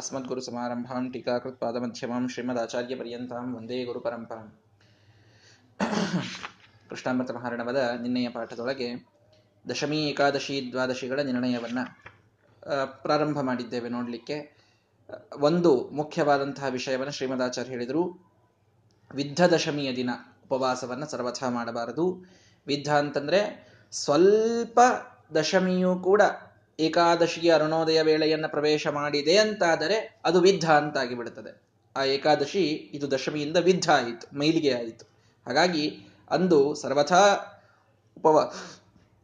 ಅಸ್ಮದ್ಗುರು ಸಮಾರಂಭಾಂ ಟೀಕಾಕೃತ್ ಪಾದಮಧ್ಯಮಾಂ ಶ್ರೀಮದಾಚಾರ್ಯ ಪರ್ಯಂತಾಂ ವಂದೇ ಗುರು ಪರಂಪರಂ. ಕೃಷ್ಣಾಮೃತ ಮಹಾರಣವದ ನಿನ್ನೆಯ ಪಾಠದೊಳಗೆ ದಶಮಿ, ಏಕಾದಶಿ, ದ್ವಾದಶಿಗಳ ನಿರ್ಣಯವನ್ನ ಪ್ರಾರಂಭ ಮಾಡಿದ್ದೇವೆ ನೋಡಲಿಕ್ಕೆ. ಒಂದು ಮುಖ್ಯವಾದಂತಹ ವಿಷಯವನ್ನು ಶ್ರೀಮದಾಚಾರ್ಯ ಹೇಳಿದರು. ವಿದ್ಧ ದಶಮಿಯ ದಿನ ಉಪವಾಸವನ್ನು ಸರ್ವಥಾ ಮಾಡಬಾರದು. ವಿದ್ಧ ಅಂತಂದ್ರೆ ಸ್ವಲ್ಪ ದಶಮಿಯೂ ಕೂಡ ಏಕಾದಶಿಯ ಅರುಣೋದಯ ವೇಳೆಯನ್ನ ಪ್ರವೇಶ ಮಾಡಿದೆ ಅಂತಾದರೆ ಅದು ವಿದ್ಧ ಅಂತಾಗಿ ಬಿಡುತ್ತದೆ. ಆ ಏಕಾದಶಿ ಇದು ದಶಮಿಯಿಂದ ವಿದ್ಧ ಆಯಿತು, ಮೈಲಿಗೆ ಆಯಿತು. ಹಾಗಾಗಿ ಅಂದು ಸರ್ವಥಾ ಉಪವಾ,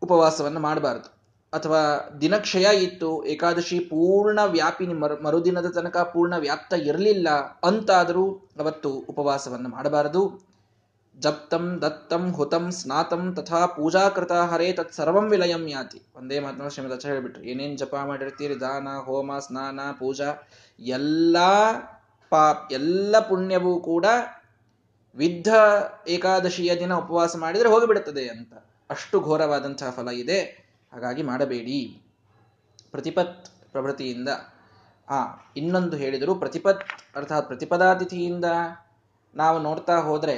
ಉಪವಾಸವನ್ನು ಮಾಡಬಾರದು. ಅಥವಾ ದಿನಕ್ಷಯ ಇತ್ತು, ಏಕಾದಶಿ ಪೂರ್ಣ ವ್ಯಾಪಿ ಮರುದಿನದ ತನಕ ಪೂರ್ಣ ವ್ಯಾಪ್ತ ಇರಲಿಲ್ಲ ಅಂತಾದರೂ ಅವತ್ತು ಉಪವಾಸವನ್ನು ಮಾಡಬಾರದು. ಜಪ್ತಂ ದತ್ತಂ ಹುತಂ ಸ್ನಾತಂ ತಥಾ ಪೂಜಾ ಕೃತ ಹರೇ ತತ್ ಸರ್ವಂ ವಿಲಯಂ ಯಾತಿ. ಒಂದೇ ಮಾತನ್ನು ಶ್ರೀಮದ್ ಅಚ್ಚ ಹೇಳ್ಬಿಟ್ರು. ಏನೇನ್ ಜಪ ಮಾಡಿರ್ತೀರಿ? ದಾನ, ಹೋಮ, ಸ್ನಾನ, ಪೂಜಾ, ಎಲ್ಲ ಪಾಪ್, ಎಲ್ಲ ಪುಣ್ಯವೂ ಕೂಡ ವಿದ್ಧ ಏಕಾದಶಿಯ ದಿನ ಉಪವಾಸ ಮಾಡಿದರೆ ಹೋಗಿಬಿಡುತ್ತದೆ ಅಂತ. ಅಷ್ಟು ಘೋರವಾದಂತಹ ಫಲ ಇದೆ. ಹಾಗಾಗಿ ಮಾಡಬೇಡಿ. ಪ್ರತಿಪತ್ ಪ್ರಭೃತಿಯಿಂದ. ಆ, ಇನ್ನೊಂದು ಹೇಳಿದರು. ಪ್ರತಿಪತ್, ಅರ್ಥಾತ್ ಪ್ರತಿಪದಾತಿಥಿಯಿಂದ ನಾವು ನೋಡ್ತಾ ಹೋದ್ರೆ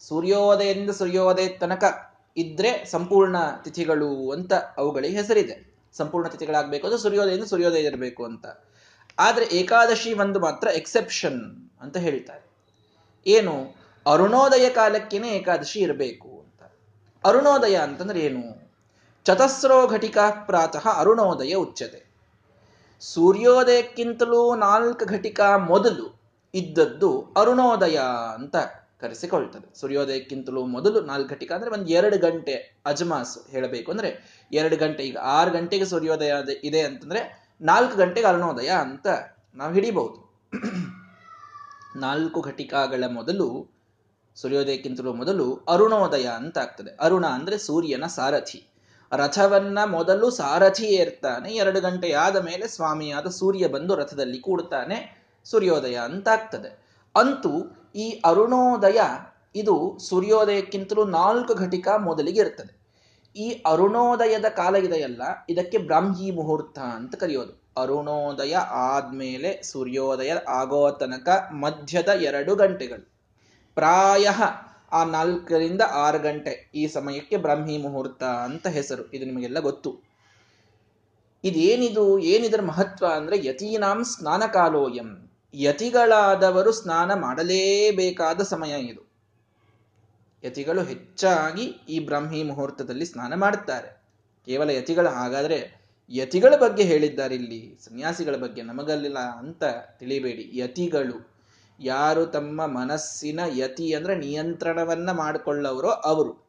ಸೂರ್ಯೋದಯದಿಂದ ಸೂರ್ಯೋದಯ ತನಕ ಇದ್ರೆ ಸಂಪೂರ್ಣ ತಿಥಿಗಳು ಅಂತ ಅವುಗಳಿಗೆ ಹೆಸರಿದೆ. ಸಂಪೂರ್ಣ ತಿಥಿಗಳಾಗಬೇಕು ಅಂದ್ರೆ ಸೂರ್ಯೋದಯದಿಂದ ಸೂರ್ಯೋದಯ ಇರಬೇಕು ಅಂತ. ಆದ್ರೆ ಏಕಾದಶಿ ಒಂದು ಮಾತ್ರ ಎಕ್ಸೆಪ್ಷನ್ ಅಂತ ಹೇಳ್ತಾರೆ. ಏನು? ಅರುಣೋದಯ ಕಾಲಕ್ಕೇನೆ ಏಕಾದಶಿ ಇರಬೇಕು ಅಂತ. ಅರುಣೋದಯ ಅಂತಂದ್ರೆ ಏನು? ಚತಸ್ರೋ ಘಟಿಕಾ ಪ್ರಾತಃ ಅರುಣೋದಯ ಉಚ್ಚತೆ. ಸೂರ್ಯೋದಯಕ್ಕಿಂತಲೂ ನಾಲ್ಕು ಘಟಿಕಾ ಮೊದಲು ಇದ್ದದ್ದು ಅರುಣೋದಯ ಅಂತ ಕರೆಸಿಕೊಳ್ತದೆ. ಸೂರ್ಯೋದಯಕ್ಕಿಂತಲೂ ಮೊದಲು ನಾಲ್ಕು ಘಟಿಕ ಅಂದ್ರೆ ಒಂದು ಎರಡು ಗಂಟೆ ಅಜಮಾಸ್ ಹೇಳಬೇಕು ಅಂದ್ರೆ ಎರಡು ಗಂಟೆ, ಈಗ ಆರು ಗಂಟೆಗೆ ಸೂರ್ಯೋದಯ ಇದೆ ಅಂತಂದ್ರೆ ನಾಲ್ಕು ಗಂಟೆಗೆ ಅರುಣೋದಯ ಅಂತ ನಾವು ಹಿಡಿಬಹುದು. ನಾಲ್ಕು ಘಟಿಕಾಗಳ ಮೊದಲು, ಸೂರ್ಯೋದಯಕ್ಕಿಂತಲೂ ಮೊದಲು ಅರುಣೋದಯ ಅಂತ ಆಗ್ತದೆ. ಅರುಣ ಅಂದ್ರೆ ಸೂರ್ಯನ ಸಾರಥಿ. ರಥವನ್ನ ಮೊದಲು ಸಾರಥಿ ಏರ್ತಾನೆ ಎರಡು ಗಂಟೆಯಾದ ಮೇಲೆ ಸ್ವಾಮಿಯಾದ ಸೂರ್ಯ ಬಂದು ರಥದಲ್ಲಿ ಕೂಡ್ತಾನೆ. ಸೂರ್ಯೋದಯ ಅಂತಾಗ್ತದೆ. ಅಂತೂ ಈ ಅರುಣೋದಯ ಇದು ಸೂರ್ಯೋದಯಕ್ಕಿಂತಲೂ ನಾಲ್ಕು ಘಟಿಕ ಮೊದಲಿಗೆ ಇರ್ತದೆ. ಈ ಅರುಣೋದಯದ ಕಾಲ ಇದೆಯಲ್ಲ, ಇದಕ್ಕೆ ಬ್ರಾಹ್ಮಿ ಮುಹೂರ್ತ ಅಂತ ಕರೆಯೋದು. ಅರುಣೋದಯ ಆದ್ಮೇಲೆ ಸೂರ್ಯೋದಯ ಆಗೋ ತನಕ ಮಧ್ಯದ ಎರಡು ಗಂಟೆಗಳು. ಪ್ರಾಯ ಆ ನಾಲ್ಕರಿಂದ ಆರು ಗಂಟೆ ಈ ಸಮಯಕ್ಕೆ ಬ್ರಾಹ್ಮಿ ಮುಹೂರ್ತ ಅಂತ ಹೆಸರು. ಇದು ನಿಮಗೆಲ್ಲ ಗೊತ್ತು. ಇದೇನಿದು, ಏನಿದರ ಮಹತ್ವ ಅಂದ್ರೆ ಯತೀನಾಂ ಸ್ನಾನಕಾಲೋಯಂ. ಯತಿಗಳಾದವರು ಸ್ನಾನ ಮಾಡಲೇಬೇಕಾದ ಸಮಯ ಇದು. ಯತಿಗಳು ಹೆಚ್ಚಾಗಿ ಈ ಬ್ರಾಹ್ಮಿ ಮುಹೂರ್ತದಲ್ಲಿ ಸ್ನಾನ ಮಾಡುತ್ತಾರೆ. ಕೇವಲ ಯತಿಗಳು ಹಾಗಾದ್ರೆ ಯತಿಗಳ ಬಗ್ಗೆ ಹೇಳಿದ್ದಾರೆ ಇಲ್ಲಿ ಸನ್ಯಾಸಿಗಳ ಬಗ್ಗೆ ನಮಗಲ್ಲಿಲ್ಲ ಅಂತ ತಿಳಿಬೇಡಿ. ಯತಿಗಳು ಯಾರು ತಮ್ಮ ಮನಸ್ಸಿನ ಯತಿ ಅಂದ್ರೆ ನಿಯಂತ್ರಣವನ್ನ ಮಾಡಿಕೊಳ್ಳವರೋ ಅವರು.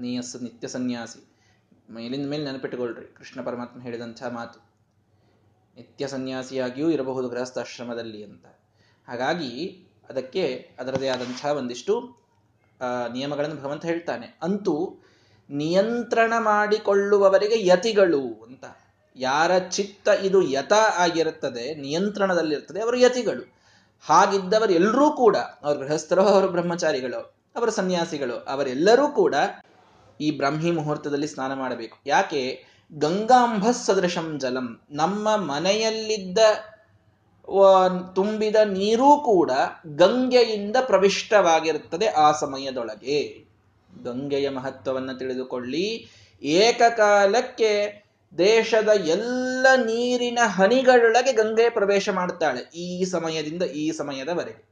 ನಿಯಸ್ ನಿತ್ಯ ಸನ್ಯಾಸಿ. ಮೇಲಿಂದ ಮೇಲೆ ನೆನಪಿಟ್ಟುಕೊಳ್ರಿ. ಕೃಷ್ಣ ಪರಮಾತ್ಮ ಹೇಳಿದಂಥ ಮಾತು. ನಿತ್ಯ ಸನ್ಯಾಸಿಯಾಗಿಯೂ ಇರಬಹುದು ಗೃಹಸ್ಥಾಶ್ರಮದಲ್ಲಿ ಅಂತ. ಹಾಗಾಗಿ ಅದಕ್ಕೆ ಅದರದೇ ಆದಂತಹ ಒಂದಿಷ್ಟು ನಿಯಮಗಳನ್ನು ಭಗವಂತ ಹೇಳ್ತಾನೆ. ಅಂತೂ ನಿಯಂತ್ರಣ ಮಾಡಿಕೊಳ್ಳುವವರಿಗೆ ಯತಿಗಳು ಅಂತ. ಯಾರ ಚಿತ್ತ ಇದು ಯತ ಆಗಿರುತ್ತದೆ ನಿಯಂತ್ರಣದಲ್ಲಿರ್ತದೆ ಅವರು ಯತಿಗಳು. ಹಾಗಿದ್ದವರು ಎಲ್ಲರೂ ಕೂಡ, ಅವ್ರ ಗೃಹಸ್ಥರೋ, ಅವರು ಬ್ರಹ್ಮಚಾರಿಗಳು, ಅವರ ಸನ್ಯಾಸಿಗಳು, ಅವರೆಲ್ಲರೂ ಕೂಡ ಈ ಬ್ರಾಹ್ಮಿ ಮುಹೂರ್ತದಲ್ಲಿ ಸ್ನಾನ ಮಾಡಬೇಕು. ಯಾಕೆ? ಗಂಗಾಂಬ ಸದೃಶಂ ಜಲಂ. ನಮ್ಮ ಮನೆಯಲ್ಲಿದ್ದ ತುಂಬಿದ ನೀರೂ ಕೂಡ ಗಂಗೆಯಿಂದ ಪ್ರವಿಷ್ಟವಾಗಿರುತ್ತದೆ ಆ ಸಮಯದೊಳಗೆ. ಗಂಗೆಯ ಮಹತ್ವವನ್ನು ತಿಳಿದುಕೊಳ್ಳಿ. ಏಕಕಾಲಕ್ಕೆ ದೇಶದ ಎಲ್ಲ ನೀರಿನ ಹನಿಗಳೊಳಗೆ ಗಂಗೆ ಪ್ರವೇಶ ಮಾಡುತ್ತಾಳೆ ಈ ಸಮಯದಿಂದ ಈ ಸಮಯದವರೆಗೆ.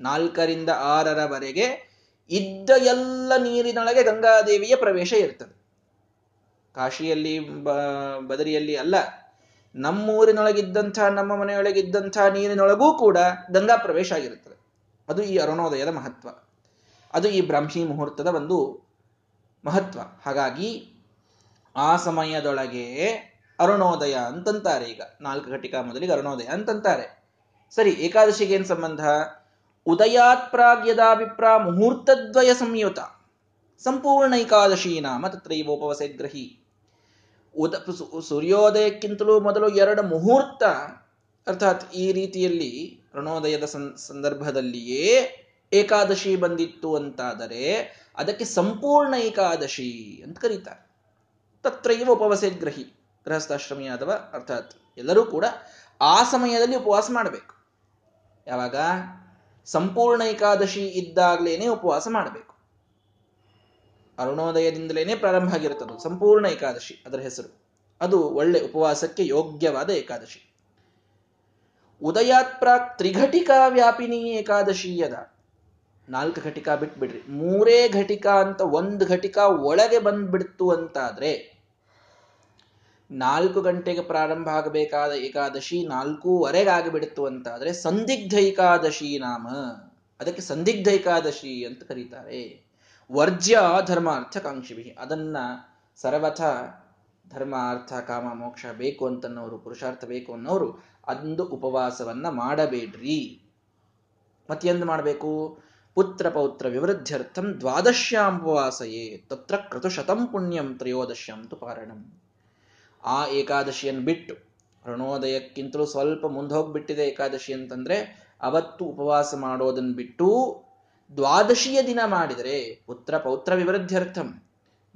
ನಾಲ್ಕರಿಂದ ಆರರವರೆಗೆ ಇದ್ದ ಎಲ್ಲ ನೀರಿನೊಳಗೆ ಗಂಗಾದೇವಿಯ ಪ್ರವೇಶ ಇರ್ತದೆ. ಕಾಶಿಯಲ್ಲಿ ಬದರಿಯಲ್ಲಿ ಅಲ್ಲ, ನಮ್ಮೂರಿನೊಳಗಿದ್ದಂಥ, ನಮ್ಮ ಮನೆಯೊಳಗಿದ್ದಂಥ ನೀರಿನೊಳಗೂ ಕೂಡ ಗಂಗಾ ಪ್ರವೇಶ ಆಗಿರುತ್ತದೆ. ಅದು ಈ ಅರುಣೋದಯದ ಮಹತ್ವ. ಅದು ಈ ಬ್ರಾಹ್ಮಿ ಮುಹೂರ್ತದ ಒಂದು ಮಹತ್ವ. ಹಾಗಾಗಿ ಆ ಸಮಯದೊಳಗೆ ಅರುಣೋದಯ ಅಂತಂತಾರೆ ಈಗ. ನಾಲ್ಕು ಘಟಿಕಾ ಮೊದಲಿಗೆ ಅರುಣೋದಯ ಅಂತಂತಾರೆ. ಸರಿ, ಏಕಾದಶಿಗೆ ಏನ್ ಸಂಬಂಧ? ಉದಯಾತ್ ಪ್ರಾಗ್ಯದಾಭಿಪ್ರಾ ಮುಹೂರ್ತದ್ವಯ ಸಂಯುತ. ಸಂಪೂರ್ಣ ಏಕಾದಶಿ ನಾಮ ತತ್ರೈವೋಪವಸೆ ಗ್ರಹಿ. ಉದ ಸೂರ್ಯೋದಯಕ್ಕಿಂತಲೂ ಮೊದಲು ಎರಡು ಮುಹೂರ್ತ, ಅರ್ಥಾತ್ ಈ ರೀತಿಯಲ್ಲಿ ರಣೋದಯದ ಸಂದರ್ಭದಲ್ಲಿಯೇ ಏಕಾದಶಿ ಬಂದಿತ್ತು ಅಂತಾದರೆ ಅದಕ್ಕೆ ಸಂಪೂರ್ಣ ಏಕಾದಶಿ ಅಂತ ಕರೀತಾರೆ. ತತ್ರೈವ ಉಪವಾಸೆ ಗ್ರಹಿ, ಗೃಹಸ್ಥಾಶ್ರಮಿಯಾದವ, ಅರ್ಥಾತ್ ಎಲ್ಲರೂ ಕೂಡ ಆ ಸಮಯದಲ್ಲಿ ಉಪವಾಸ ಮಾಡಬೇಕು. ಯಾವಾಗ? ಸಂಪೂರ್ಣ ಏಕಾದಶಿ ಇದ್ದಾಗಲೇನೆ ಉಪವಾಸ ಮಾಡಬೇಕು. ಅರುಣೋದಯದಿಂದಲೇನೆ ಪ್ರಾರಂಭ ಆಗಿರುತ್ತದೆ ಸಂಪೂರ್ಣ ಏಕಾದಶಿ ಅದರ ಹೆಸರು. ಅದು ಒಳ್ಳೆ ಉಪವಾಸಕ್ಕೆ ಯೋಗ್ಯವಾದ ಏಕಾದಶಿ. ಉದಯಾತ್ ಪ್ರಾಕ್ ತ್ರಿಘಟಿಕಾ ವ್ಯಾಪಿನಿ ಏಕಾದಶಿಯದ. ನಾಲ್ಕು ಘಟಿಕಾ ಬಿಟ್ಬಿಡ್ರಿ. ಮೂರೇ ಘಟಿಕಾ ಅಂತ ಒಂದು ಘಟಿಕಾ ಒಳಗೆ ಬಂದ್ಬಿಡ್ತು ಅಂತಾದ್ರೆ, ನಾಲ್ಕು ಗಂಟೆಗೆ ಪ್ರಾರಂಭ ಆಗಬೇಕಾದ ಏಕಾದಶಿ ನಾಲ್ಕೂವರೆಗೆ ಆಗಿಬಿಡ್ತು ಅಂತಾದ್ರೆ, ಸಂದಿಗ್ಧ ಏಕಾದಶಿ ನಾಮ. ಅದಕ್ಕೆ ಸಂದಿಗ್ಧ ಏಕಾದಶಿ ಅಂತ ಕರೀತಾರೆ. ವರ್ಜ್ಯ ಧರ್ಮಾರ್ಥ ಕಾಂಕ್ಷಿಭಿ ಅದನ್ನ ಸರ್ವಥ ಧರ್ಮ ಅರ್ಥ ಕಾಮ ಮೋಕ್ಷ ಬೇಕು ಅಂತನ್ನೋರು, ಪುರುಷಾರ್ಥ ಬೇಕು ಅನ್ನೋರು ಅಂದು ಉಪವಾಸವನ್ನ ಮಾಡಬೇಡ್ರಿ. ಮತ್ತೆಂದು ಮಾಡಬೇಕು? ಪುತ್ರ ಪೌತ್ರ ವಿವೃದ್ಧ್ಯರ್ಥಂ ದ್ವಾದಶ್ಯಾಂ ಉಪವಾಸಯೇ, ತತ್ರ ಕ್ರತುಶತಂ ಪುಣ್ಯಂ ತ್ರಯೋದಶ್ಯಾಂ ತು ಪಾರಣಂ. ಆ ಏಕಾದಶಿಯನ್ನು ಬಿಟ್ಟು ರಣೋದಯಕ್ಕಿಂತಲೂ ಸ್ವಲ್ಪ ಮುಂದೆ ಹೋಗ್ಬಿಟ್ಟಿದೆ ಏಕಾದಶಿ ಅಂತಂದ್ರೆ ಅವತ್ತು ಉಪವಾಸ ಮಾಡೋದನ್ನು ಬಿಟ್ಟು ದ್ವಾದಶಿಯ ದಿನ ಮಾಡಿದರೆ ಪುತ್ರ ಪೌತ್ರ ವಿವೃದ್ಧ್ಯರ್ಥಂ.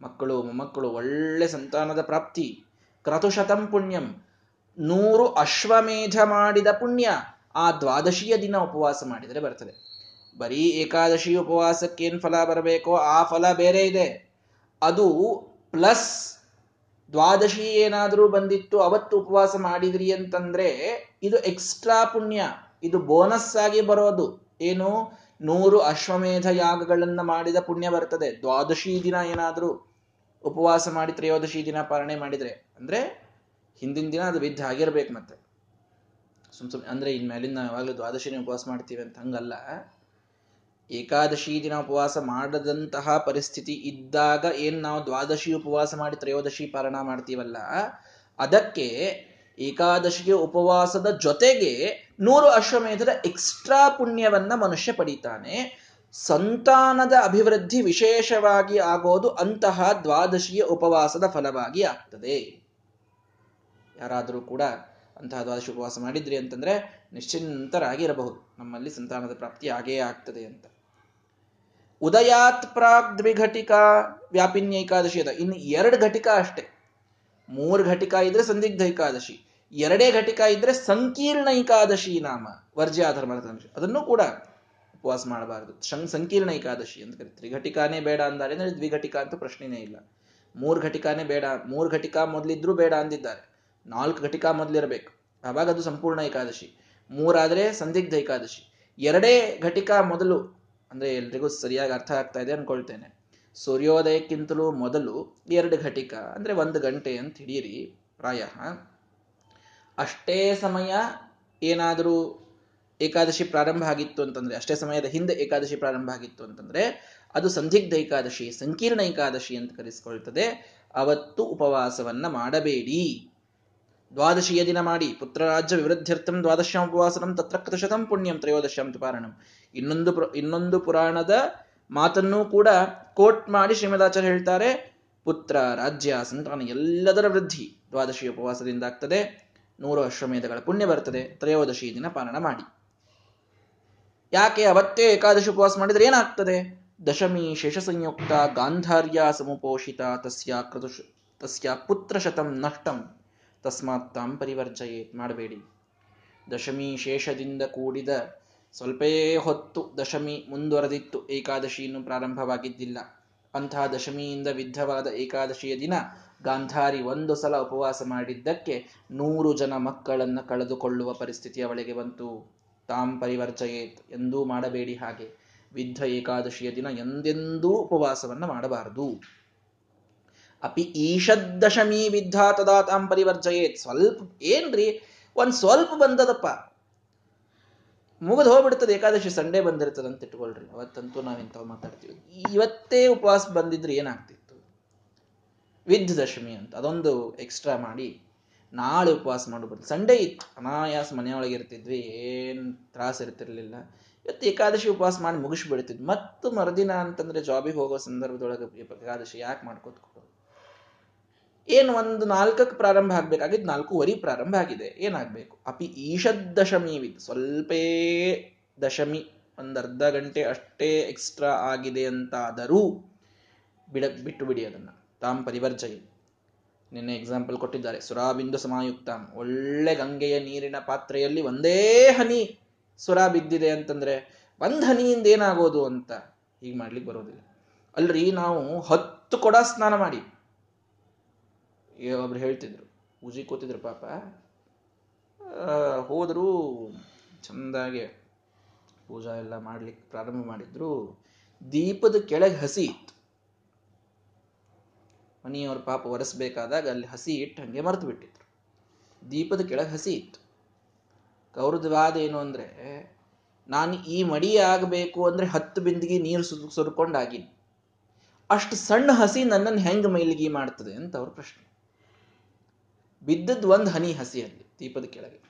ಮಕ್ಕಳು ಮೊಮ್ಮಕ್ಕಳು ಒಳ್ಳೆ ಸಂತಾನದ ಪ್ರಾಪ್ತಿ. ಕ್ರತುಶತಂ ಪುಣ್ಯಂ. ನೂರು ಅಶ್ವಮೇಧ ಮಾಡಿದ ಪುಣ್ಯ ಆ ದ್ವಾದಶಿಯ ದಿನ ಉಪವಾಸ ಮಾಡಿದರೆ ಬರ್ತದೆ. ಬರೀ ಏಕಾದಶಿ ಉಪವಾಸಕ್ಕೇನು ಫಲ ಬರಬೇಕೋ ಆ ಫಲ ಬೇರೆ ಇದೆ. ಅದು ಪ್ಲಸ್ ದ್ವಾದಶಿ ಏನಾದರೂ ಬಂದಿತ್ತು ಅವತ್ತು ಉಪವಾಸ ಮಾಡಿದ್ರಿ ಅಂತಂದ್ರೆ ಇದು ಎಕ್ಸ್ಟ್ರಾ ಪುಣ್ಯ. ಇದು ಬೋನಸ್ ಆಗಿ ಬರೋದು. ಏನು? ನೂರು ಅಶ್ವಮೇಧ ಯಾಗಗಳನ್ನ ಮಾಡಿದ ಪುಣ್ಯ ಬರ್ತದೆ. ದ್ವಾದಶಿ ದಿನ ಏನಾದರೂ ಉಪವಾಸ ಮಾಡಿ ತ್ರಯೋದಶಿ ದಿನ ಪಾಲನೆ ಮಾಡಿದ್ರೆ, ಅಂದ್ರೆ ಹಿಂದಿನ ದಿನ ಅದು ವಿದ್ಯ ಆಗಿರ್ಬೇಕು ಮತ್ತೆ. ಸುಮ್ ಸುಮ್ ಅಂದ್ರೆ ಇನ್ಮೇಲಿಂದ ನಾವು ಯಾವಾಗಲೂ ದ್ವಾದಶಿನ ಉಪವಾಸ ಮಾಡ್ತೀವಿ ಅಂತ ಹಂಗಲ್ಲ. ಏಕಾದಶಿ ದಿನ ಉಪವಾಸ ಮಾಡದಂತಹ ಪರಿಸ್ಥಿತಿ ಇದ್ದಾಗ ಏನ್ ನಾವು ದ್ವಾದಶಿ ಉಪವಾಸ ಮಾಡಿ ತ್ರಯೋದಶಿ ಪಾಲನ ಮಾಡ್ತೀವಲ್ಲ, ಅದಕ್ಕೆ ಏಕಾದಶಿಗೆ ಉಪವಾಸದ ಜೊತೆಗೆ ನೂರು ಅಶ್ವಮೇಧದ ಎಕ್ಸ್ಟ್ರಾ ಪುಣ್ಯವನ್ನ ಮನುಷ್ಯ ಪಡಿತಾನೆ. ಸಂತಾನದ ಅಭಿವೃದ್ಧಿ ವಿಶೇಷವಾಗಿ ಆಗೋದು ಅಂತಹ ದ್ವಾದಶಿಯ ಉಪವಾಸದ ಫಲವಾಗಿ ಆಗ್ತದೆ. ಯಾರಾದರೂ ಕೂಡ ಅಂತಹ ದ್ವಾದಶಿ ಉಪವಾಸ ಮಾಡಿದ್ರಿ ಅಂತಂದ್ರೆ ನಿಶ್ಚಿಂತರಾಗಿರಬಹುದು. ನಮ್ಮಲ್ಲಿ ಸಂತಾನದ ಪ್ರಾಪ್ತಿ ಆಗೇ ಆಗ್ತದೆ ಅಂತ. ಉದಯಾತ್ ಪ್ರಾಗ್ ದ್ವಿಘಟಿಕಾ ವ್ಯಾಪಿನ್ಯ ಏಕಾದಶಿ ಅದ. ಇನ್ನು ಎರಡು ಘಟಿಕ ಅಷ್ಟೇ. ಮೂರು ಘಟಿಕ ಇದ್ರೆ ಸಂದಿಗ್ಧ ಏಕಾದಶಿ. ಎರಡೇ ಘಟಿಕ ಇದ್ರೆ ಸಂಕೀರ್ಣ ಏಕಾದಶಿ ನಾಮ ವರ್ಜ್ಯಾಧರ್ಮ ಅದನ್ನು ಕೂಡ ಉಪವಾಸ ಮಾಡಬಾರದು. ಸಂಕೀರ್ಣ ಏಕಾದಶಿ ಅಂತ ಕರಿತೀವಿ ತ್ರಿಘಟಿಕಾನೇ ಬೇಡ ಅಂದಾರೆ ಅಂದ್ರೆ ದ್ವಿಘಟಿಕ ಅಂತ ಪ್ರಶ್ನೆನೇ ಇಲ್ಲ. ಮೂರ್ ಘಟಿಕಾನೇ ಬೇಡ. ಮೂರ್ ಘಟಿಕ ಮೊದ್ಲಿದ್ರೂ ಬೇಡ ಅಂದಿದ್ದಾರೆ. ನಾಲ್ಕು ಘಟಿಕಾ ಮೊದಲಿರಬೇಕು. ಆವಾಗ ಅದು ಸಂಪೂರ್ಣ ಏಕಾದಶಿ. ಮೂರಾದ್ರೆ ಸಂದಿಗ್ಧ ಏಕಾದಶಿ. ಎರಡೇ ಘಟಿಕಾ ಮೊದಲು, ಅಂದ್ರೆ ಎಲ್ರಿಗೂ ಸರಿಯಾಗಿ ಅರ್ಥ ಆಗ್ತಾ ಇದೆ ಅನ್ಕೊಳ್ತೇನೆ. ಸೂರ್ಯೋದಯಕ್ಕಿಂತಲೂ ಮೊದಲು ಎರಡು ಘಟಿಕ, ಅಂದ್ರೆ ಒಂದು ಗಂಟೆ ಅಂತ ಹಿಡಿಯಿರಿ ಪ್ರಾಯ. ಅಷ್ಟೇ ಸಮಯ ಏನಾದರೂ ಏಕಾದಶಿ ಪ್ರಾರಂಭ ಆಗಿತ್ತು ಅಂತಂದ್ರೆ, ಅಷ್ಟೇ ಸಮಯದ ಹಿಂದೆ ಏಕಾದಶಿ ಪ್ರಾರಂಭ ಆಗಿತ್ತು ಅಂತಂದ್ರೆ, ಅದು ಸಂದಿಗ್ಧ ಏಕಾದಶಿ, ಸಂಕೀರ್ಣ ಏಕಾದಶಿ ಅಂತ ಕರೆಸಿಕೊಳ್ತದೆ. ಅವತ್ತು ಉಪವಾಸವನ್ನ ಮಾಡಬೇಡಿ. ದ್ವಾದಶಿಯ ದಿನ ಮಾಡಿ. ಪುತ್ರರಾಜ್ಯ ವಿವೃದ್ಧ್ಯರ್ಥಂ ದ್ವಾದಶ್ಯಾಂ ಉಪವಾಸನಂ ತತ್ರ ಕೃತಶತಂ ಪುಣ್ಯಂ ತ್ರಯೋದಶ್ಯಾಂ ತುಪಾರಣಂ ಇನ್ನೊಂದು ಇನ್ನೊಂದು ಪುರಾಣದ ಮಾತನ್ನೂ ಕೂಡ ಕೋಟ್ ಮಾಡಿ ಶ್ರೀಮದಾಚಾರ್ಯ ಹೇಳ್ತಾರೆ, ಪುತ್ರ, ರಾಜ್ಯ, ಸಂತಾನ ಎಲ್ಲದರ ವೃದ್ಧಿ ದ್ವಾದಶಿ ಉಪವಾಸದಿಂದ ಆಗ್ತದೆ. ನೂರು ಅಶ್ವಮೇಧಗಳ ಪುಣ್ಯ ಬರ್ತದೆ. ತ್ರಯೋದಶಿ ದಿನ ಪಾಲನ ಮಾಡಿ. ಯಾಕೆ ಅವತ್ತೇ ಏಕಾದಶಿ ಉಪವಾಸ ಮಾಡಿದ್ರೆ ಏನಾಗ್ತದೆ? ದಶಮಿ ಶೇಷ ಸಂಯುಕ್ತ ಗಾಂಧಾರ್ಯ ಸಮುಪೋಷಿತ ತಸ್ಯ ಕೃತು ತಸ್ಯ ಪುತ್ರ ಶತಂ ನಷ್ಟಂ. ತಸ್ಮಾತ್ ತಾಂ ಪರಿವರ್ಜಯೇತ್ ಮಾಡಬೇಡಿ. ದಶಮಿ ಶೇಷದಿಂದ ಕೂಡಿದ ಸ್ವಲ್ಪೇ ಹೊತ್ತು ದಶಮಿ ಮುಂದುವರೆದಿತ್ತು. ಏಕಾದಶಿಯನ್ನು ಪ್ರಾರಂಭವಾಗಿದ್ದಿಲ್ಲ. ಅಂತಹ ದಶಮಿಯಿಂದ ವಿದ್ಧವಾದ ಏಕಾದಶಿಯ ದಿನ ಗಾಂಧಾರಿ ಒಂದು ಸಲ ಉಪವಾಸ ಮಾಡಿದ್ದಕ್ಕೆ ನೂರು ಜನ ಮಕ್ಕಳನ್ನು ಕಳೆದುಕೊಳ್ಳುವ ಪರಿಸ್ಥಿತಿ ಅವಳಿಗೆ ಬಂತು. ತಾಂ ಪರಿವರ್ಜಯೇತ್ ಎಂದೂ ಮಾಡಬೇಡಿ ಹಾಗೆ. ವಿದ್ಧ ಏಕಾದಶಿಯ ದಿನ ಎಂದೆಂದೂ ಉಪವಾಸವನ್ನು ಮಾಡಬಾರದು. ಅಪಿ ಈಶದ್ದಶಮಿ ವಿದ್ಧ ತದಾ ತಾಂ ಪರಿವರ್ಜಯೇತ್. ಸ್ವಲ್ಪ ಏನ್ರಿ? ಒಂದ್ ಸ್ವಲ್ಪ ಬಂದದಪ್ಪ. ಮುಗಿದು ಹೋಗ್ಬಿಡ್ತದೆ. ಏಕಾದಶಿ ಸಂಡೇ ಬಂದಿರ್ತದೆ ಅಂತ ಇಟ್ಕೊಳ್ರಿ. ಅವತ್ತಂತೂ ನಾವಿಂಥವು ಮಾತಾಡ್ತೀವಿ. ಇವತ್ತೇ ಉಪವಾಸ ಬಂದಿದ್ರೆ ಏನಾಗ್ತಿತ್ತು ವಿದ್ ದಶಮಿ ಅಂತ, ಅದೊಂದು ಎಕ್ಸ್ಟ್ರಾ ಮಾಡಿ ನಾಳೆ ಉಪವಾಸ ಮಾಡ್ಬಿಡ್ತು ಸಂಡೇ ಇತ್ತು, ಅನಾಯಾಸ ಮನೆಯೊಳಗೆ ಇರ್ತಿದ್ವಿ, ಏನು ತ್ರಾಸ ಇರ್ತಿರ್ಲಿಲ್ಲ. ಇವತ್ತು ಏಕಾದಶಿ ಉಪವಾಸ ಮಾಡಿ ಮುಗಿಸ್ಬಿಡ್ತಿದ್ವಿ ಮತ್ತು ಮರುದಿನ ಅಂತಂದ್ರೆ ಜಾಬಿಗೆ ಹೋಗೋ ಸಂದರ್ಭದೊಳಗೆ ಏಕಾದಶಿ ಯಾಕೆ ಮಾಡ್ಕೋತ ಏನು ಒಂದು ನಾಲ್ಕಕ್ಕೆ ಪ್ರಾರಂಭ ಆಗ್ಬೇಕಾಗಿದ್ದು ನಾಲ್ಕೂವರೆ ಪ್ರಾರಂಭ ಆಗಿದೆ. ಏನಾಗಬೇಕು? ಅಪಿ ಈಶದ್ದಶಮಿ ವಿದ್ ಸ್ವಲ್ಪೇ ದಶಮಿ, ಒಂದು ಅರ್ಧ ಗಂಟೆ ಅಷ್ಟೇ ಎಕ್ಸ್ಟ್ರಾ ಆಗಿದೆ ಅಂತಾದರೂ ಬಿಡ, ಬಿಟ್ಟು ಬಿಡಿ ಅದನ್ನ. ತಾಂ ಪರಿವರ್ಜಯಿ ನಿನ್ನೆ ಎಕ್ಸಾಂಪಲ್ ಕೊಟ್ಟಿದ್ದಾರೆ. ಸುರಾಬಿಂದು ಸಮಾಯುಕ್ತ. ಒಳ್ಳೆ ಗಂಗೆಯ ನೀರಿನ ಪಾತ್ರೆಯಲ್ಲಿ ಒಂದೇ ಹನಿ ಸುರ ಬಿದ್ದಿದೆ ಅಂತಂದ್ರೆ ಒಂದ್ ಹನಿಯಿಂದ ಏನಾಗೋದು ಅಂತ ಹೀಗೆ ಮಾಡ್ಲಿಕ್ಕೆ ಬರೋದಿಲ್ಲ. ಅಲ್ರಿ, ನಾವು ಹತ್ತು ಕೊಡ ಸ್ನಾನ ಮಾಡಿ. ಒಬ್ರು ಹೇಳ್ತಿದ್ರು. ಪೂಜಿ ಕೂತಿದ್ರು ಪಾಪ. ಹೋದ್ರು, ಚಂದಾಗೆ ಪೂಜಾ ಎಲ್ಲ ಮಾಡ್ಲಿಕ್ಕೆ ಪ್ರಾರಂಭ ಮಾಡಿದ್ರು. ದೀಪದ ಕೆಳಗೆ ಹಸಿ ಮನೆಯವ್ರ ಪಾಪ ಒರೆಸ್ಬೇಕಾದಾಗ ಅಲ್ಲಿ ಹಸಿ ಇಟ್ಟು ಹಂಗೆ ಮರೆತು ಬಿಟ್ಟಿದ್ರು. ದೀಪದ ಕೆಳಗೆ ಹಸಿ ಇತ್ತು. ಅವ್ರದ್ದು ವಾದ ಏನು ಅಂದ್ರೆ, ನಾನು ಈ ಮಡಿ ಆಗಬೇಕು ಅಂದ್ರೆ ಹತ್ತು ಬಿಂದಿಗೆ ನೀರು ಸುರ್ ಸುರ್ಕೊಂಡಾಗಿನಿ. ಅಷ್ಟು ಸಣ್ಣ ಹಸಿ ನನ್ನನ್ನು ಹೆಂಗ್ ಮೈಲಿಗೆ ಮಾಡ್ತದೆ ಅಂತ ಅವ್ರ ಪ್ರಶ್ನೆ. ಬಿದ್ದದ್ದು ಒಂದು ಹನಿ ಹಸಿ ಅಲ್ಲಿ, ದೀಪದ ಕೆಳಗೆ.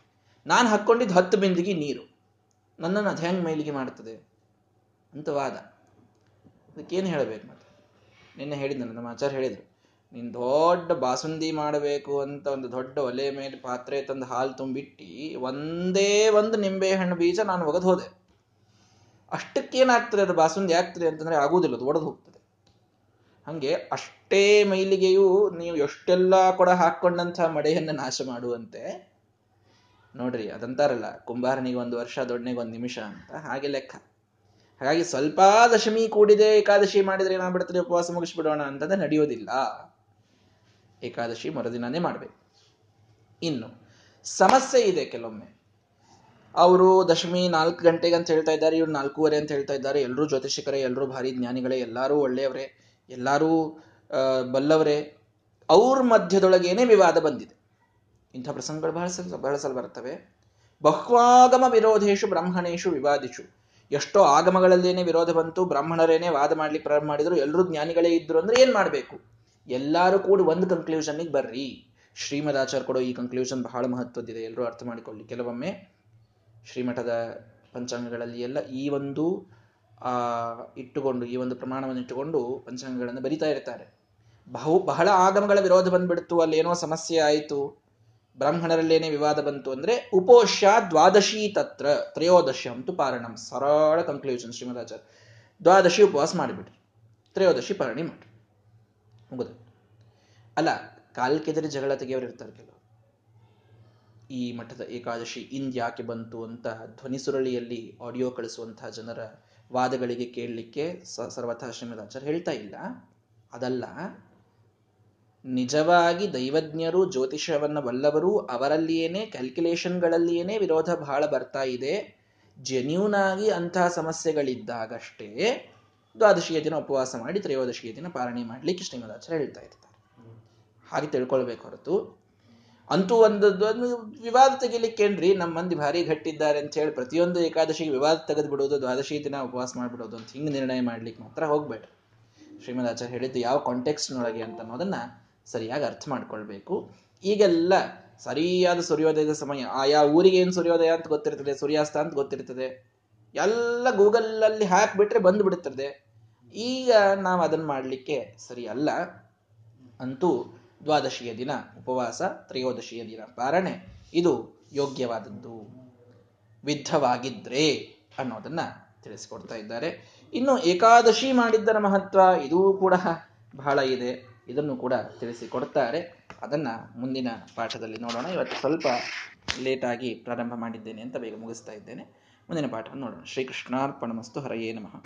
ನಾನು ಹಾಕ್ಕೊಂಡಿದ್ದು ಹತ್ತು ಬಿಂದಿಗೆ ನೀರು. ನನ್ನನ್ನು ಅದು ಹೆಂಗೆ ಮೈಲಿಗೆ ಮಾಡ್ತದೆ ಅಂತ ವಾದ. ಅದಕ್ಕೇನು ಹೇಳಬೇಕು ಮತ್ತೆ? ನಿನ್ನೆ ಹೇಳಿದ್ದ ನಮ್ಮ ಆಚಾರ್ಯ ಹೇಳಿದ್ರು. ನೀನ್ ದೊಡ್ಡ ಬಾಸುಂದಿ ಮಾಡಬೇಕು ಅಂತ ಒಂದು ದೊಡ್ಡ ಒಲೆ ಮೇಲೆ ಪಾತ್ರೆ ತಂದು ಹಾಲು ತುಂಬಿಟ್ಟಿ ಒಂದೇ ಒಂದು ನಿಂಬೆ ಹಣ್ಣು ಬೀಜ ನಾನು ಒಗೆದು ಹೋದೆ. ಅಷ್ಟಕ್ಕೇನಾಗ್ತದೆ ಅದು ಬಾಸುಂದಿ ಆಗ್ತದೆ ಅಂತಂದ್ರೆ ಆಗುವುದಿಲ್ಲ, ಅದು ಒಡೆದು ಹೋಗ್ತದೆ. ಹಂಗೆ ಅಷ್ಟೇ ಮೈಲಿಗೆಯೂ ನೀವು ಎಷ್ಟೆಲ್ಲ ಕೂಡ ಹಾಕೊಂಡಂತ ಮಡೆಯನ್ನು ನಾಶ ಮಾಡುವಂತೆ. ನೋಡ್ರಿ, ಅದಂತಾರಲ್ಲ, ಕುಂಬಾರನಿಗೆ ಒಂದು ವರ್ಷ, ದೊಡ್ಡನಿಗೆ ಒಂದು ನಿಮಿಷ ಅಂತ, ಹಾಗೆ ಲೆಕ್ಕ. ಹಾಗಾಗಿ ಸ್ವಲ್ಪ ದಶಮಿ ಕೂಡಿದೆ, ಏಕಾದಶಿ ಮಾಡಿದ್ರೆ ಏನಾಗ್ಬಿಡ್ತದೆ, ಉಪವಾಸ ಮುಗಿಸ್ಬಿಡೋಣ ಅಂತಂದ್ರೆ ನಡೆಯೋದಿಲ್ಲ. ಏಕಾದಶಿ ಮರುದಿನನೇ ಮಾಡಬೇಕು. ಇನ್ನು ಸಮಸ್ಯೆ ಇದೆ ಕೆಲವೊಮ್ಮೆ. ಅವರು ದಶಮಿ ನಾಲ್ಕು ಗಂಟೆಗೆ ಅಂತ ಹೇಳ್ತಾ ಇದ್ದಾರೆ, ಇವ್ರು ನಾಲ್ಕೂವರೆ ಅಂತ ಹೇಳ್ತಾ ಇದ್ದಾರೆ. ಎಲ್ಲರೂ ಜ್ಯೋತಿಷಿಕರೇ ಎಲ್ಲರೂ ಭಾರಿ ಜ್ಞಾನಿಗಳೇ, ಎಲ್ಲರೂ ಒಳ್ಳೆಯವರೇ, ಎಲ್ಲರೂ ಬಲ್ಲವರೇ. ಅವ್ರ ಮಧ್ಯದೊಳಗೇನೆ ವಿವಾದ ಬಂದಿದೆ. ಇಂಥ ಪ್ರಸಂಗಗಳು ಬಹಳ ಸಲ ಬಹಳ ಸಲ ಬರ್ತವೆ. ಬಹ್ವಾಗಮ ವಿರೋಧೇಶು ಬ್ರಾಹ್ಮಣೇಶು ವಿವಾದಿಶು. ಎಷ್ಟೋ ಆಗಮಗಳಲ್ಲೇನೆ ವಿರೋಧ ಬಂತು, ಬ್ರಾಹ್ಮಣರೇನೆ ವಾದ ಮಾಡ್ಲಿಕ್ಕೆ ಪ್ರಾರಂಭ ಮಾಡಿದ್ರು ಎಲ್ಲರೂ ಜ್ಞಾನಿಗಳೇ ಇದ್ರು ಅಂದ್ರೆ ಏನ್ ಮಾಡ್ಬೇಕು? ಎಲ್ಲರೂ ಕೂಡ ಒಂದು ಕನ್ಕ್ಲೂಷನ್ಗೆ ಬರ್ರಿ. ಶ್ರೀಮದಾಚಾರ್ಯ ಕೊಡೋ ಈ ಕನ್ಕ್ಲೂಷನ್ ಬಹಳ ಮಹತ್ವದ್ದಿದೆ. ಎಲ್ಲರೂ ಅರ್ಥ ಮಾಡಿಕೊಳ್ಳಿ. ಕೆಲವೊಮ್ಮೆ ಶ್ರೀಮಠದ ಪಂಚಾಂಗಗಳಲ್ಲಿ ಎಲ್ಲ ಈ ಒಂದು ಇಟ್ಟುಕೊಂಡು, ಈ ಒಂದು ಪ್ರಮಾಣವನ್ನು ಇಟ್ಟುಕೊಂಡು ಪಂಚಾಂಗಗಳನ್ನು ಬರಿತಾ ಇರ್ತಾರೆ. ಬಹು, ಬಹಳ ಆಗಮಗಳ ವಿರೋಧ ಬಂದ್ಬಿಡ್ತು. ಅಲ್ಲೇನೋ ಸಮಸ್ಯೆ ಆಯಿತು. ಬ್ರಾಹ್ಮಣರಲ್ಲೇನೇ ವಿವಾದ ಬಂತು ಅಂದ್ರೆ ಉಪೋಷ್ಯ ದ್ವಾದಶಿ ತತ್ರ ತ್ರಯೋದಶಿ ಅಂತು ಪಾರಣಂ. ಸರಳ ಕನ್ಕ್ಲೂಷನ್ ಶ್ರೀಮದಾಚಾರ್ಯ ದ್ವಾದಶಿ ಉಪವಾಸ ಮಾಡಿಬಿಟ್ರಿ ತ್ರಯೋದಶಿ ಪಾರಣಿ ಮಾಡ್ರಿ. ಮುಗುದ. ಅಲ್ಲ, ಕಾಲ್ಕೆದರಿ ಜಗಳ ತೆಗೆಯವರು ಇರ್ತಾರೆ ಕೆಲವರು. ಈ ಮಠದ ಏಕಾದಶಿ ಇಂದ್ ಯಾಕೆ ಬಂತು ಅಂತ ಧ್ವನಿ ಸುರಳಿಯಲ್ಲಿ ಆಡಿಯೋ ಕಳಿಸುವಂತಹ ಜನರ ವಾದಗಳಿಗೆ ಕೇಳಲಿಕ್ಕೆ ಸರ್ವಥ ಶ್ರೀಮದಾಚಾರ್ಯ ಹೇಳ್ತಾ ಇಲ್ಲ. ಅದಲ್ಲ, ನಿಜವಾಗಿ ದೈವಜ್ಞರು ಜ್ಯೋತಿಷ್ಯವನ್ನು ಬಲ್ಲವರು ಅವರಲ್ಲಿಯೇನೆ ಕ್ಯಾಲ್ಕುಲೇಷನ್ಗಳಲ್ಲಿಯೇನೆ ವಿರೋಧ ಬಹಳ ಬರ್ತಾ ಇದೆ. ಜೆನ್ಯೂನ್ ಆಗಿ ಅಂತಹ ಸಮಸ್ಯೆಗಳಿದ್ದಾಗಷ್ಟೇ ದ್ವಾದಶಿಯ ದಿನ ಉಪವಾಸ ಮಾಡಿ ತ್ರಯೋದಶಿಯ ದಿನ ಪಾರಣೆ ಮಾಡಲಿಕ್ಕೆ ಶ್ರೀಮದಾಚಾರ್ಯ ಹೇಳ್ತಾ ಇರ್ತಾರೆ. ಹಾಗೆ ತಿಳ್ಕೊಳ್ಬೇಕು ಹೊರತು. ಅಂತೂ ಒಂದು ವಿವಾದ ತೆಗಿಲಿಕ್ಕೇನ್ರಿ ನಮ್ಮ ಮಂದಿ ಭಾರಿ ಘಟ್ಟಿದ್ದಾರೆ ಅಂತ ಹೇಳಿ ಪ್ರತಿಯೊಂದು ಏಕಾದಶಿಗೆ ವಿವಾದ ತೆಗೆದು ಬಿಡೋದು ದ್ವಾದಶಿ ದಿನ ಉಪವಾಸ ಮಾಡ್ಬಿಡೋದು ಅಂತ ಹಿಂಗೆ ನಿರ್ಣಯ ಮಾಡ್ಲಿಕ್ಕೆ ಮಾತ್ರ ಹೋಗ್ಬೇಡ್ರಿ. ಶ್ರೀಮದ್ ಆಚಾರ್ಯ ಹೇಳಿದ್ದು ಯಾವ ಕಾಂಟೆಕ್ಸ್ನೊಳಗೆ ಅಂತ ಅನ್ನೋದನ್ನ ಸರಿಯಾಗಿ ಅರ್ಥ ಮಾಡ್ಕೊಳ್ಬೇಕು. ಈಗೆಲ್ಲ ಸರಿಯಾದ ಸೂರ್ಯೋದಯದ ಸಮಯ, ಆಯಾ ಊರಿಗೆ ಏನು ಸೂರ್ಯೋದಯ ಅಂತ ಗೊತ್ತಿರ್ತದೆ, ಸೂರ್ಯಾಸ್ತ ಅಂತ ಗೊತ್ತಿರ್ತದೆ. ಎಲ್ಲ ಗೂಗಲ್ ಅಲ್ಲಿ ಹಾಕ್ಬಿಟ್ರೆ ಬಂದು ಬಿಡುತ್ತದೆ ಈಗ ನಾವು ಅದನ್ನ ಮಾಡಲಿಕ್ಕೆ ಸರಿ ಅಲ್ಲ. ಅಂತೂ ದ್ವಾದಶಿಯ ದಿನ, ಉಪವಾಸ, ತ್ರಯೋದಶಿಯ ದಿನ ಪಾರಣೆ, ಇದು ಯೋಗ್ಯವಾದದ್ದು. ವಿದ್ಧವಾಗಿದ್ರೆ ಅನ್ನೋದನ್ನ ತಿಳಿಸಿಕೊಡ್ತಾ ಇದ್ದಾರೆ. ಇನ್ನು ಏಕಾದಶಿ ಮಾಡಿದ್ದರ ಮಹತ್ವ ಇದೂ ಕೂಡ ಬಹಳ ಇದೆ. ಇದನ್ನು ಕೂಡ ತಿಳಿಸಿಕೊಡ್ತಾರೆ. ಅದನ್ನ ಮುಂದಿನ ಪಾಠದಲ್ಲಿ ನೋಡೋಣ. ಇವತ್ತು ಸ್ವಲ್ಪ ಲೇಟಾಗಿ ಪ್ರಾರಂಭ ಮಾಡಿದ್ದೇನೆ ಅಂತ ಬೇಗ ಮುಗಿಸ್ತಾ ಇದ್ದೇನೆ. ಮುಂದಿನ ಪಾಠವನ್ನು ನೋಡೋಣ. ಶ್ರೀಕೃಷ್ಣಾರ್ಪಣಮಸ್ತು. ಹರಯೇ ನಮಃ.